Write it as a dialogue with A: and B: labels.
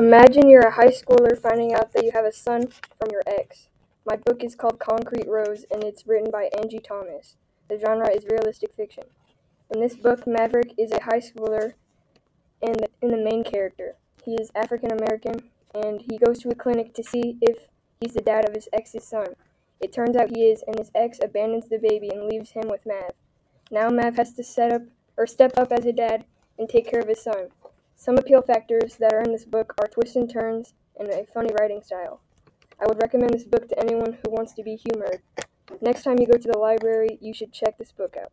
A: Imagine you're a high schooler finding out that you have a son from your ex. My book is called Concrete Rose and it's written by Angie Thomas. The genre is realistic fiction. In this book, Maverick is a high schooler and the, the main character. He is African American and he goes to a clinic to see if he's the dad of his ex's son. It turns out he is, and his ex abandons the baby and leaves him with Mav. Now Mav has to set up or step up as a dad and take care of his son. Some appeal factors that are in this book are twists and turns and a funny writing style. I would recommend this book to anyone who wants to be humored. Next time you go to the library, you should check this book out.